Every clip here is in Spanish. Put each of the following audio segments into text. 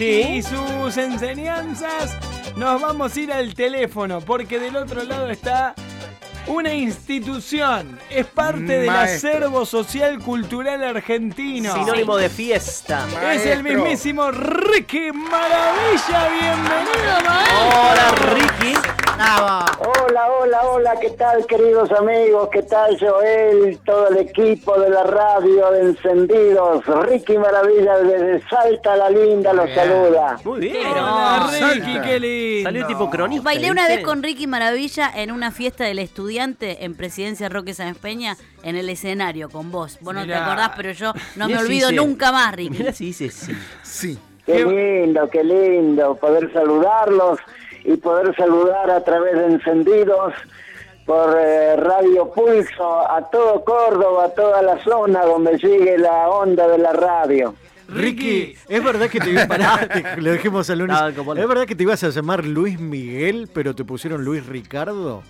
y sus enseñanzas, nos vamos a ir al teléfono, porque del otro lado está una institución. Es parte del acervo social cultural argentino. Sinónimo de fiesta. Es el mismísimo Ricky Maravilla. Bienvenido, maestro. Hola, Ricky. Hola, hola, hola, ¿qué tal queridos amigos? ¿Qué tal Joel? Todo el equipo de la radio de Encendidos. Ricky Maravilla desde Salta la Linda los saluda. Muy bien. Hola, Ricky, qué lindo. Salió tipo cronista. Bailé una vez con Ricky Maravilla en una fiesta del estudiante en Presidencia Roque Sáenz Peña en el escenario con vos. Vos no Mirá. te acordás, pero yo no Mirá me si olvido nunca más, Ricky. Mirá si dice sí. Sí. Qué lindo, qué lindo poder saludarlos y poder saludar a través de Encendidos por eh, Radio Pulso a todo Córdoba, a toda la zona donde llegue la onda de la radio. Ricky, ¿es verdad que te ibas lo dejemos al lunes? No, como no. ¿Es verdad que te ibas a llamar Luis Miguel, pero te pusieron Luis Ricardo?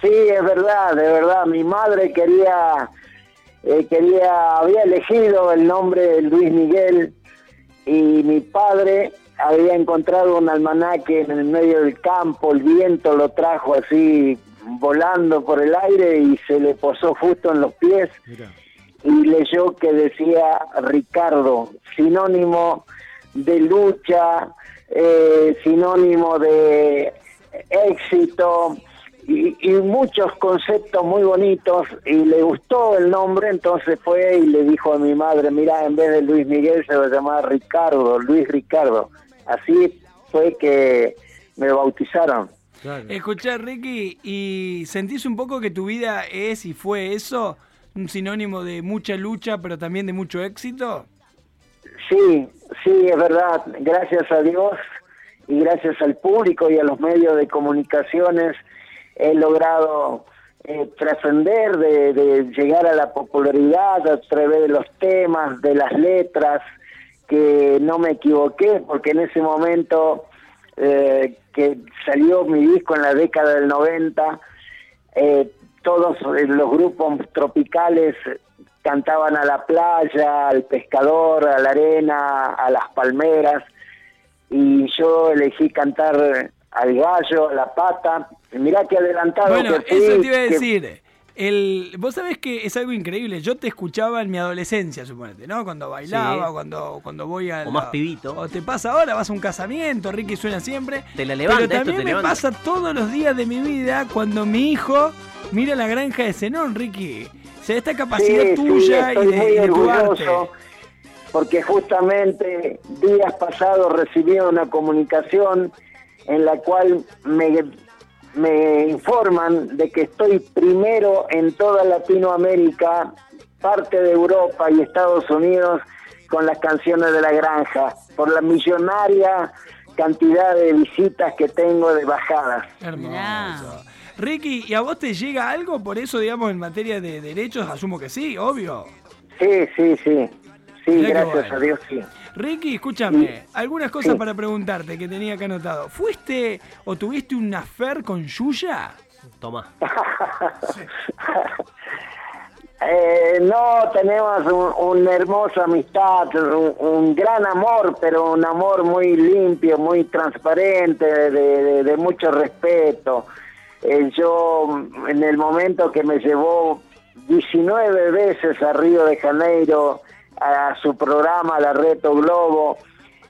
Sí, es verdad, de verdad. Mi madre quería, eh, quería, había elegido el nombre de Luis Miguel y mi padre había encontrado un almanaque en el medio del campo, el viento lo trajo así volando por el aire y se le posó justo en los pies Mira. y leyó que decía Ricardo, sinónimo de lucha, eh, sinónimo de éxito y, y muchos conceptos muy bonitos y le gustó el nombre, entonces fue y le dijo a mi madre, mira, en vez de Luis Miguel se va a llamar Ricardo, Luis Ricardo. Así fue que me bautizaron. Claro. Escuchá, Ricky, ¿y sentís un poco que tu vida es y fue eso? ¿Un sinónimo de mucha lucha, pero también de mucho éxito? Sí, sí, es verdad. Gracias a Dios y gracias al público y a los medios de comunicaciones he logrado eh, trascender, de, de llegar a la popularidad a través de los temas, de las letras, que no me equivoqué, porque en ese momento eh, que salió mi disco en la década del 90, eh, todos eh, los grupos tropicales cantaban a la playa, al pescador, a la arena, a las palmeras, y yo elegí cantar al gallo, a la pata. Mirá qué adelantado Bueno, que fui, eso te iba a que- decir. El, vos sabés que es algo increíble. Yo te escuchaba en mi adolescencia, suponete, ¿no? Cuando bailaba, Sí. cuando, cuando voy a. O más pibito. O te pasa ahora, vas a un casamiento, Ricky suena siempre. Te la levanta, Pero esto también te me levanta. pasa todos los días de mi vida cuando mi hijo mira la granja de Zenón, Ricky. O sea, esta capacidad Sí, sí, tuya estoy y de, muy y de tu arte. porque justamente días pasados recibí una comunicación en la cual me, me informan de que estoy primero en toda Latinoamérica, parte de Europa y Estados Unidos con las canciones de la granja, por la millonaria cantidad de visitas que tengo de bajadas. Hermoso. Ricky, ¿y a vos te llega algo por eso, digamos, en materia de derechos? Asumo que sí, obvio. Sí, sí, sí. Sí, Mirá gracias bueno. a Dios, sí. Ricky, escúchame, algunas cosas Sí. para preguntarte que tenía acá anotado. ¿Fuiste o tuviste un affair con Yuya? Toma. Eh, no, tenemos un- una hermosa amistad, un, un gran amor, pero un amor muy limpio, muy transparente, de, de- de mucho respeto. Eh, yo, en el momento que me llevó 19 veces a Río de Janeiro, a su programa, La Reto Globo,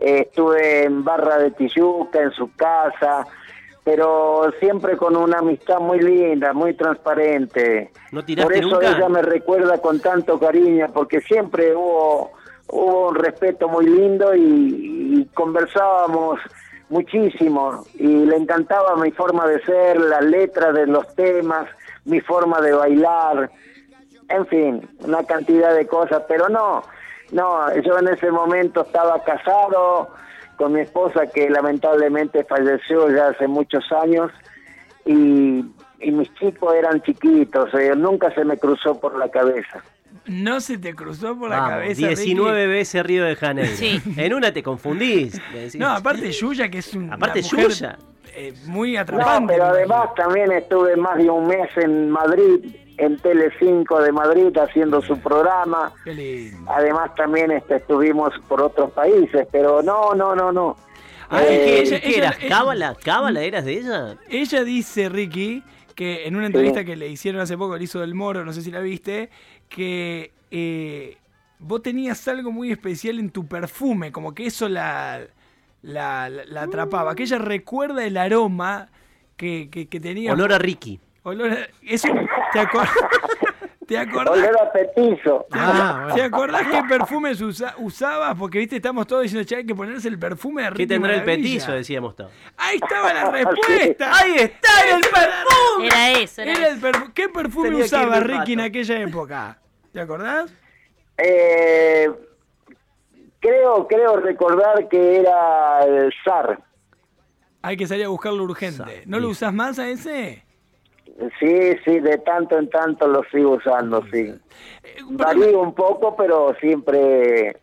eh, estuve en Barra de Tijuca, en su casa, pero siempre con una amistad muy linda, muy transparente. ¿No Por eso nunca? ella me recuerda con tanto cariño, porque siempre hubo, hubo un respeto muy lindo y, y conversábamos muchísimo y le encantaba mi forma de ser, las letras de los temas, mi forma de bailar, en fin, una cantidad de cosas, pero no, no, yo en ese momento estaba casado con mi esposa que lamentablemente falleció ya hace muchos años y, y mis chicos eran chiquitos, eh, nunca se me cruzó por la cabeza. ¿No se te cruzó por la cabeza, 19 Ricky? veces Río de Janeiro. Sí. En una te confundís. No, aparte Yuya, que es un, Aparte mujer, Yuya. eh, muy No, atrapante. pero me además también estuve más de un mes en Madrid en Tele5 de Madrid haciendo su programa. Qué lindo. Además también este, estuvimos por otros países, pero no, no, no, no. Ah, Eh, es que ella- ¿Qué eras? eh, ¿Cábala? ¿Cábala eras de ella? Ella dice, Ricky, que en una entrevista que le hicieron hace poco, le hizo del Moro, no sé si la viste, que eh, vos tenías algo muy especial en tu perfume, como que eso la, la, la- la atrapaba, que ella recuerda el aroma que, que, que tenía. Olor a Ricky. Olor a- eso, ¿te, acor- ¿Te acordás? Olor a petizo. Ah, bueno. ¿Te acordás qué perfumes usa- usabas? Porque viste, estamos todos diciendo, che, hay que ponerse el perfume de ¿Qué tendrá el Maravilla". petizo? Decíamos todos. Ahí estaba la respuesta. ¡Ahí está! ¡Era el perfume! Era eso, era Era eso. el perfu- ¿Qué perfume Tenía usaba Ricky en aquella época? ¿Te acordás? Eh, creo, creo recordar que era el SAR. Hay que salir a buscarlo urgente. ¿No lo usás más a ese? Sí, sí, de tanto en tanto lo sigo usando, sí. Eh, Varío un poco, pero siempre,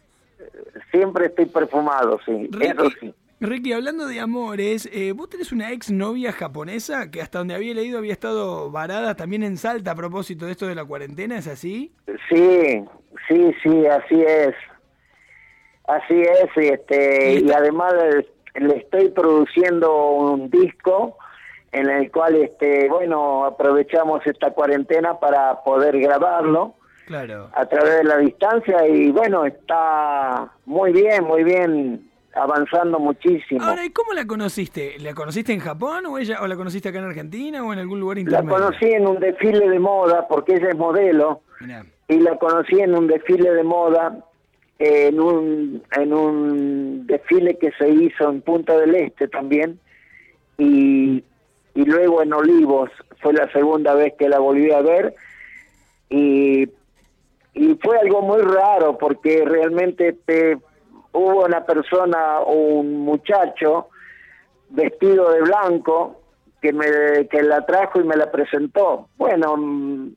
siempre estoy perfumado, sí. Eso sí. Ricky, hablando de amores, eh, vos tenés una ex novia japonesa que hasta donde había leído había estado varada también en Salta a propósito de esto de la cuarentena, ¿es así? Sí, sí, sí, así es. Así es, y este, Y además le estoy produciendo un disco en el cual, este, bueno, aprovechamos esta cuarentena para poder grabarlo Claro. a través de la distancia y bueno, está muy bien, muy bien, avanzando muchísimo. Ahora, ¿y cómo la conociste? ¿La conociste en Japón o ella o la conociste acá en Argentina o en algún lugar La intermedio? conocí en un desfile de moda porque ella es modelo. Mirá. y la conocí en un desfile de moda, en un, en un desfile que se hizo en Punta del Este también, y, y luego en Olivos, fue la segunda vez que la volví a ver, y, y fue algo muy raro porque realmente este, hubo una persona, un muchacho vestido de blanco, que me que la trajo y me la presentó. Bueno, mm,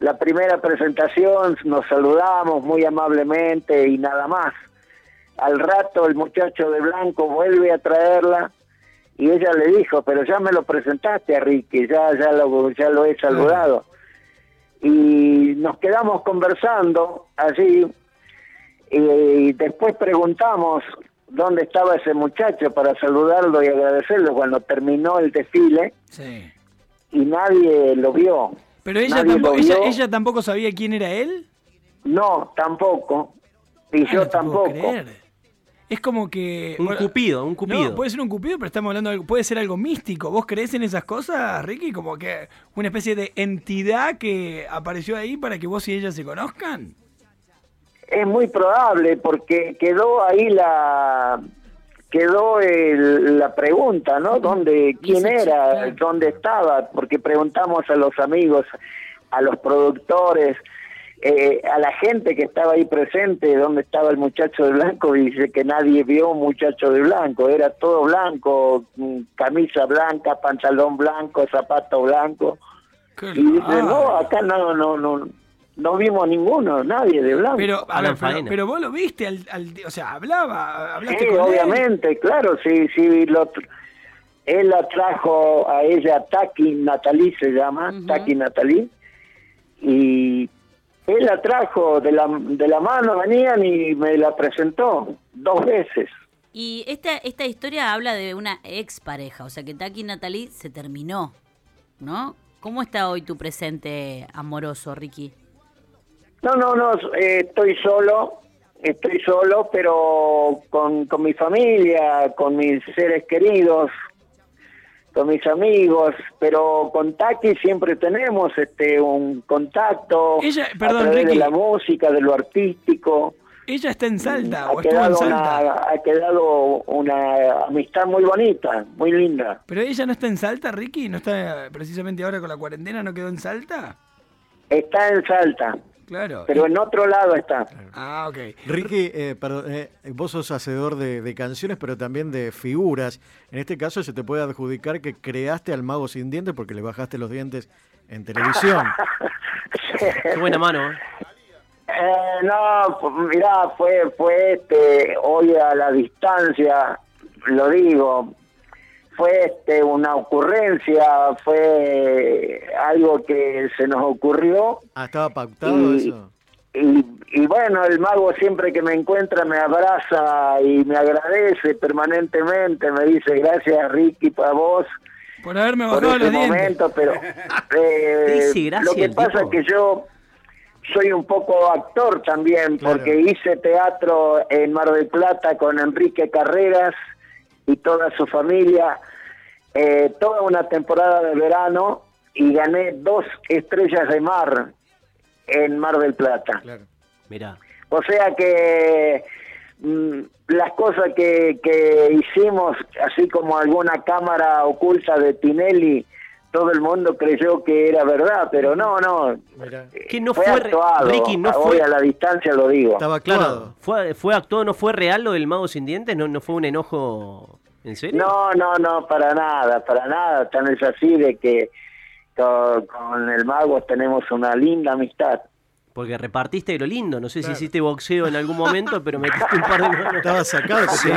la primera presentación nos saludamos muy amablemente y nada más. Al rato el muchacho de blanco vuelve a traerla y ella le dijo, pero ya me lo presentaste a Ricky, ya, ya, lo, ya lo he saludado. Y nos quedamos conversando allí y después preguntamos dónde estaba ese muchacho para saludarlo y agradecerlo cuando terminó el desfile Sí. y nadie lo vio. Pero ella Nadie tampoco, ella, ella tampoco sabía quién era él. No, tampoco. Y Ah, yo no tampoco. creer. Es como que. Un bueno, cupido, un cupido. No, puede ser un cupido, pero estamos hablando de algo, puede ser algo místico. ¿Vos creés en esas cosas, Ricky? Como que una especie de entidad que apareció ahí para que vos y ella se conozcan. Es muy probable porque quedó ahí la quedó el- la pregunta, ¿no? ¿Dónde quién era? ¿Dónde estaba? Porque preguntamos a los amigos, a los productores, eh, a la gente que estaba ahí presente, dónde estaba el muchacho de blanco dice que nadie vio un muchacho de blanco, era todo blanco, mm, camisa blanca, pantalón blanco, zapato blanco. Qué Y dice, no, acá no, no, no, no vimos ninguno, nadie de blanco. Pero, a ver, pero, vos lo viste, al, al- o sea, hablaba, hablaste Sí, con él. obviamente, claro, sí, sí, lo él la trajo a ella, Taki Natalie se llama, Ujú. Taki Natalie, y él la trajo de la, de la mano, venían y me la presentó dos veces. Y esta, esta historia habla de una ex pareja, o sea que Taki y Natalie se terminó, ¿no? ¿Cómo está hoy tu presente amoroso, Ricky? No, no, no, eh, estoy solo, estoy solo, pero con, con mi familia, con mis seres queridos, con mis amigos, pero con Taki siempre tenemos este un contacto Ella- perdón, a través Ricky. de la música, de lo artístico. ¿Ella está en Salta ha o estuvo en quedado, Salta? una, ha quedado una amistad muy bonita, muy linda. ¿Pero ella no está en Salta, Ricky? ¿No está precisamente ahora con la cuarentena? ¿No quedó en Salta? Está en Salta, Claro. pero en otro lado está. Ah, ok. Ricky, eh, perdón, eh, vos sos hacedor de, de canciones, pero también de figuras. En este caso se te puede adjudicar que creaste al mago sin dientes porque le bajaste los dientes en televisión. Qué buena mano. ¿eh? Eh, no, mirá, fue, fue este, hoy a la distancia, lo digo, fue este, una ocurrencia, fue algo que se nos ocurrió. Ah, estaba pactado eso. Y, y, bueno, el mago siempre que me encuentra me abraza y me agradece permanentemente, me dice gracias Ricky para vos. Por haberme bajado los momento, pero eh, lo que pasa es que yo soy un poco actor también, porque hice teatro en Mar del Plata con Enrique Carreras y toda su familia, eh, toda una temporada de verano y gané dos estrellas de mar en Mar del Plata. Claro. Mira. O sea que mm, las cosas que, que hicimos, así como alguna cámara oculta de Tinelli, todo el mundo creyó que era verdad, pero no, no. Que no fue, actuado. Ricky, no fue a la distancia lo digo. Estaba actuado. fue, fue actuado, no fue real lo del mago sin dientes, no, no fue un enojo en serio. No, no, no, para nada, para nada. Tan es así de que con, el mago tenemos una linda amistad. Porque repartiste lo lindo, no sé si hiciste boxeo en algún momento, pero metiste un par de manos. Estaba sacado, sí.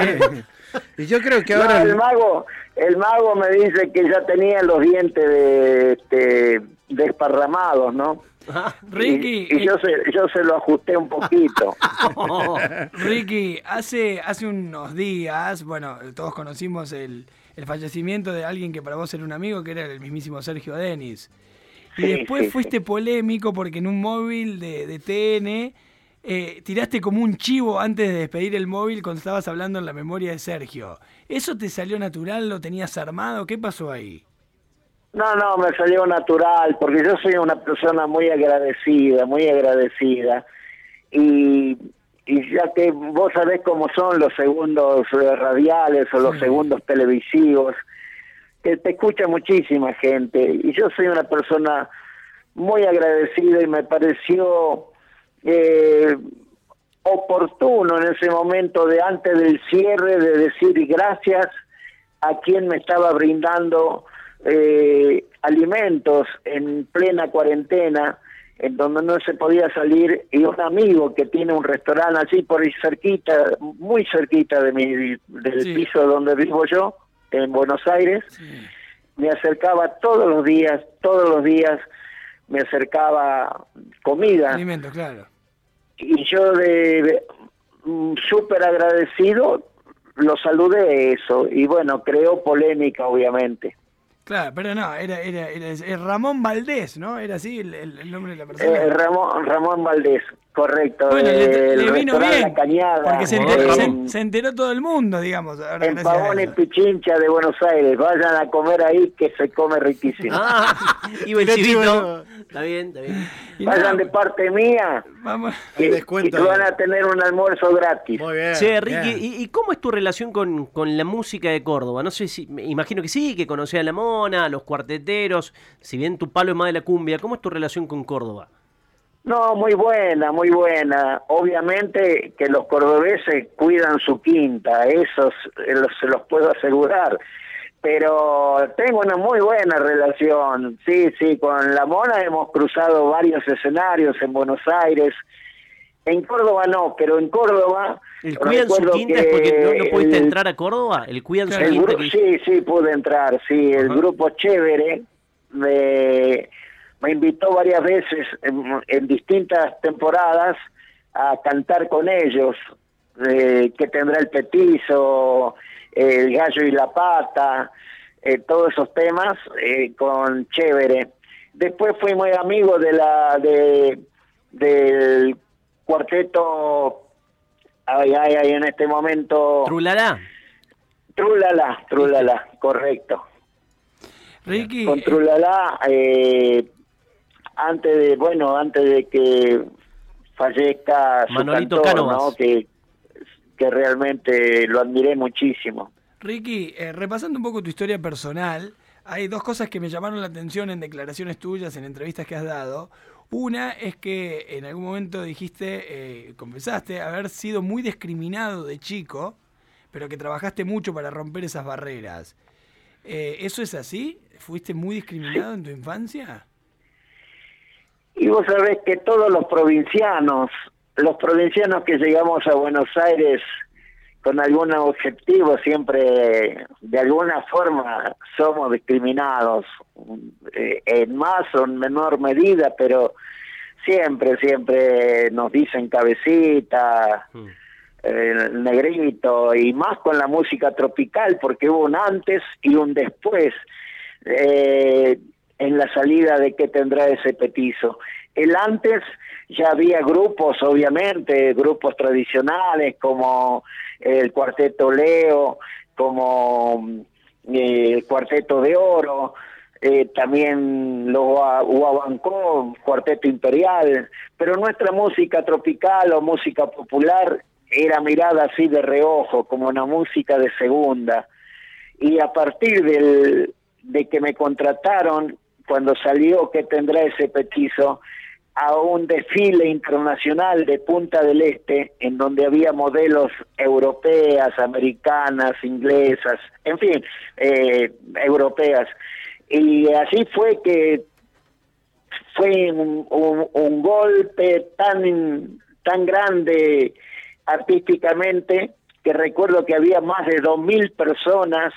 Y yo creo que ahora... el mago el mago me dice que ya tenía los dientes de, este, desparramados, ¿no? Ricky. Y, yo, se, yo se lo ajusté un poquito. Ricky, hace, hace unos días, bueno, todos conocimos el, el, fallecimiento de alguien que para vos era un amigo, que era el mismísimo Sergio Denis. Y después fuiste polémico porque en un móvil de, de TN eh, tiraste como un chivo antes de despedir el móvil cuando estabas hablando en la memoria de Sergio. ¿Eso te salió natural? ¿Lo tenías armado? ¿Qué pasó ahí? No, no, me salió natural, porque yo soy una persona muy agradecida, muy agradecida. Y, y ya que vos sabés cómo son los segundos eh, radiales o los segundos televisivos, que te escucha muchísima gente. Y yo soy una persona muy agradecida y me pareció eh, oportuno en ese momento de antes del cierre de decir gracias a quien me estaba brindando eh, alimentos en plena cuarentena, en donde no se podía salir, y un amigo que tiene un restaurante así por ahí cerquita, muy cerquita de mi, del piso donde vivo yo, en Buenos Aires, me acercaba todos los días, todos los días, me acercaba comida. Alimentos, claro y yo de, mm, súper agradecido lo saludé eso y bueno, creó polémica obviamente. Claro, pero no, era, era, era, Ramón Valdés, ¿no? Era así el, nombre de la persona. Eh, Ramón, Ramón Valdés, correcto. Bueno, le, vino bien, porque se enteró, todo el mundo, digamos. en Pavón y Pichincha de Buenos Aires, vayan a comer ahí que se come riquísimo. Ah, y el chivito. Está bien, está bien. Vayan de parte mía Vamos. Y, van a tener un almuerzo gratis. Muy bien. Che, Ricky, ¿y, cómo es tu relación con, con, la música de Córdoba? No sé si, me imagino que sí, que conocés a La Mona, a los cuarteteros, si bien tu palo es más de la cumbia, ¿cómo es tu relación con Córdoba? No, muy buena, muy buena. Obviamente que los cordobeses cuidan su quinta, eso se los puedo asegurar pero tengo una muy buena relación, sí, sí, con la Mona hemos cruzado varios escenarios en Buenos Aires, en Córdoba no, pero en Córdoba... ¿El cuidan su quinta es porque no, pudiste entrar a Córdoba? ¿El cuidan su quinta? Sí, sí, pude entrar, sí, el grupo Chévere me, me invitó varias veces en, distintas temporadas a cantar con ellos, eh, que tendrá el petizo, el gallo y la pata, eh, todos esos temas eh, con Chévere. Después fui muy amigo de la de del cuarteto ay, ay, ay, en este momento Trulala. Trulala, Trulala, correcto. Ricky con Trulala eh, antes de bueno, antes de que fallezca su Manolito cantor, que que realmente lo admiré muchísimo. Ricky, eh, repasando un poco tu historia personal, hay dos cosas que me llamaron la atención en declaraciones tuyas, en entrevistas que has dado. Una es que en algún momento dijiste, eh, confesaste, haber sido muy discriminado de chico, pero que trabajaste mucho para romper esas barreras. Eh, ¿Eso es así? ¿Fuiste muy discriminado en tu infancia? Y vos sabés que todos los provincianos los provincianos que llegamos a Buenos Aires con algún objetivo siempre, de alguna forma, somos discriminados, eh, en más o en menor medida, pero siempre, siempre nos dicen cabecita, mm. eh, negrito, y más con la música tropical, porque hubo un antes y un después eh, en la salida de qué tendrá ese petizo. El antes ya había grupos, obviamente, grupos tradicionales como el Cuarteto Leo, como eh, el Cuarteto de Oro, eh, también lo Huabancó, Cuarteto Imperial, pero nuestra música tropical o música popular era mirada así de reojo, como una música de segunda. Y a partir del, de que me contrataron, cuando salió que tendrá ese petizo, a un desfile internacional de Punta del Este, en donde había modelos europeas, americanas, inglesas, en fin, eh, europeas. Y así fue que fue un, golpe tan, tan grande artísticamente que recuerdo que había más de dos mil personas,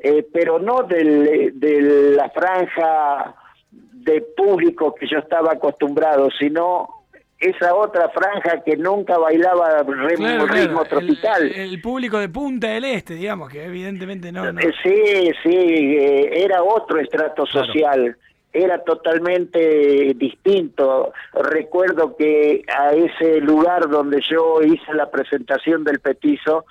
eh, pero no del, de la franja de público que yo estaba acostumbrado, sino esa otra franja que nunca bailaba ritmo, tropical. El, público de Punta del Este, digamos, que evidentemente no. Eh, sí, sí, eh, era otro estrato social. Era totalmente distinto. Recuerdo que a ese lugar donde yo hice la presentación del petizo,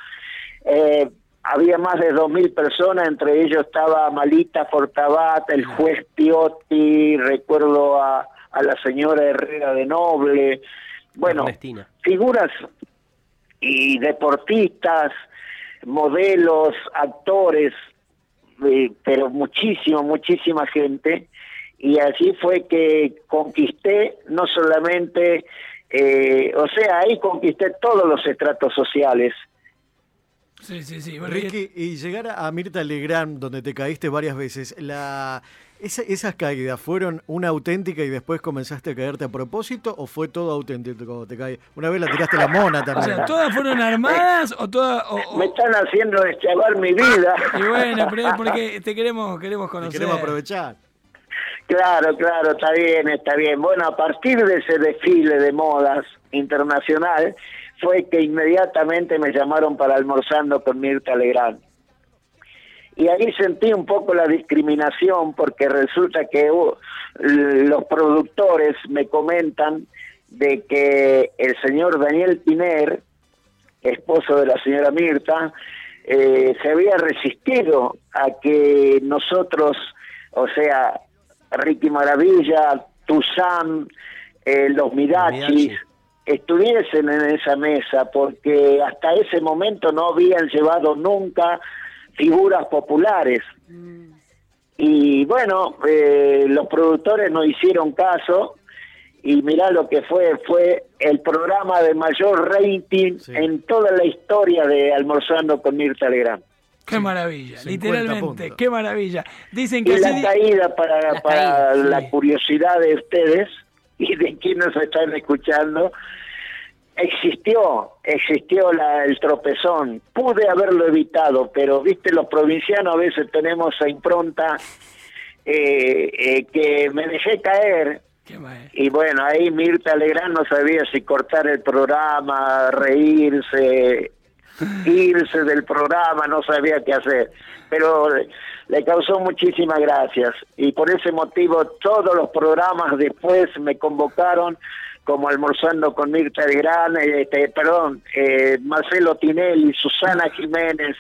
eh, había más de dos mil personas, entre ellos estaba Malita Fortabat, el juez Piotti, recuerdo a, a la señora Herrera de Noble, bueno, figuras y deportistas, modelos, actores, eh, pero muchísimo, muchísima gente, y así fue que conquisté no solamente, eh, o sea, ahí conquisté todos los estratos sociales, Sí, sí, sí. Ricky, y llegar a Mirta Legrand, donde te caíste varias veces, la, ¿esas caídas fueron una auténtica y después comenzaste a caerte a propósito o fue todo auténtico cuando te caí? Una vez la tiraste la mona también. O sea, ¿todas fueron armadas o todas...? Me están haciendo deschavar mi vida. Y bueno, pero porque te queremos, queremos conocer. Te queremos aprovechar. Claro, claro, está bien, está bien. Bueno, a partir de ese desfile de modas internacional, fue que inmediatamente me llamaron para almorzando con Mirta Legrand. Y ahí sentí un poco la discriminación porque resulta que uh, los productores me comentan de que el señor Daniel Piner, esposo de la señora Mirta, eh, se había resistido a que nosotros, o sea, Ricky Maravilla, Tuzán, eh, los Mirachis, estuviesen en esa mesa, porque hasta ese momento no habían llevado nunca figuras populares. Mm. Y bueno, eh, los productores no hicieron caso y mirá lo que fue, fue el programa de mayor rating en toda la historia de Almorzando con Mirta Legrand. Qué maravilla, literalmente, qué maravilla. Dicen que y la caída para, para la curiosidad de ustedes quienes están escuchando, existió, existió la, el tropezón. Pude haberlo evitado, pero viste, los provincianos a veces tenemos esa impronta eh, eh, que me dejé caer. Y bueno, ahí Mirta Legrand no sabía si cortar el programa, reírse, irse del programa, no sabía qué hacer. Pero le causó muchísimas gracias y por ese motivo todos los programas después me convocaron como almorzando con Mirta de Gran, este, perdón, eh, Marcelo Tinelli, Susana Jiménez.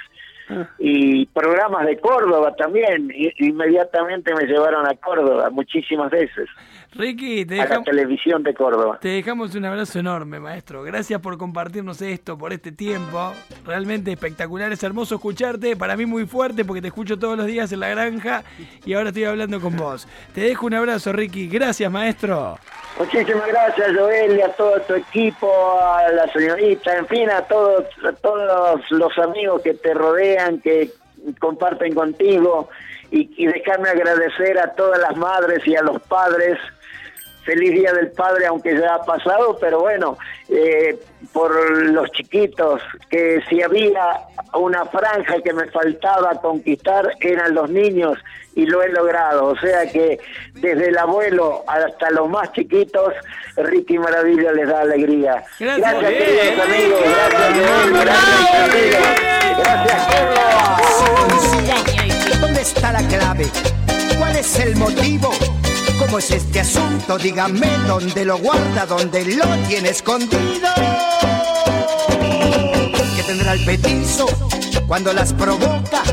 Y programas de Córdoba también. inmediatamente me llevaron a Córdoba muchísimas veces. Ricky, te dejamos, la televisión de Córdoba. Te dejamos un abrazo enorme, maestro. Gracias por compartirnos esto, por este tiempo. Realmente espectacular, es hermoso escucharte. Para mí muy fuerte porque te escucho todos los días en la granja y ahora estoy hablando con vos. Te dejo un abrazo, Ricky. Gracias, maestro. Muchísimas gracias, Joel, y a todo tu equipo, a la señorita, en fin, a todos, a todos los amigos que te rodean, que comparten contigo, y, y dejarme agradecer a todas las madres y a los padres feliz Día del Padre, aunque ya ha pasado, pero bueno, eh, por los chiquitos, que si había una franja que me faltaba conquistar, eran los niños y lo he logrado. O sea que desde el abuelo hasta los más chiquitos, Ricky Maravilla les da alegría. Gracias, queridos amigos. Gracias, Gracias, Gracias, ¿Dónde está la clave? ¿Cuál es el motivo? ¿Cómo es este asunto? Dígame dónde lo guarda, dónde lo tiene escondido. ¿Qué tendrá el petizo cuando las provoca?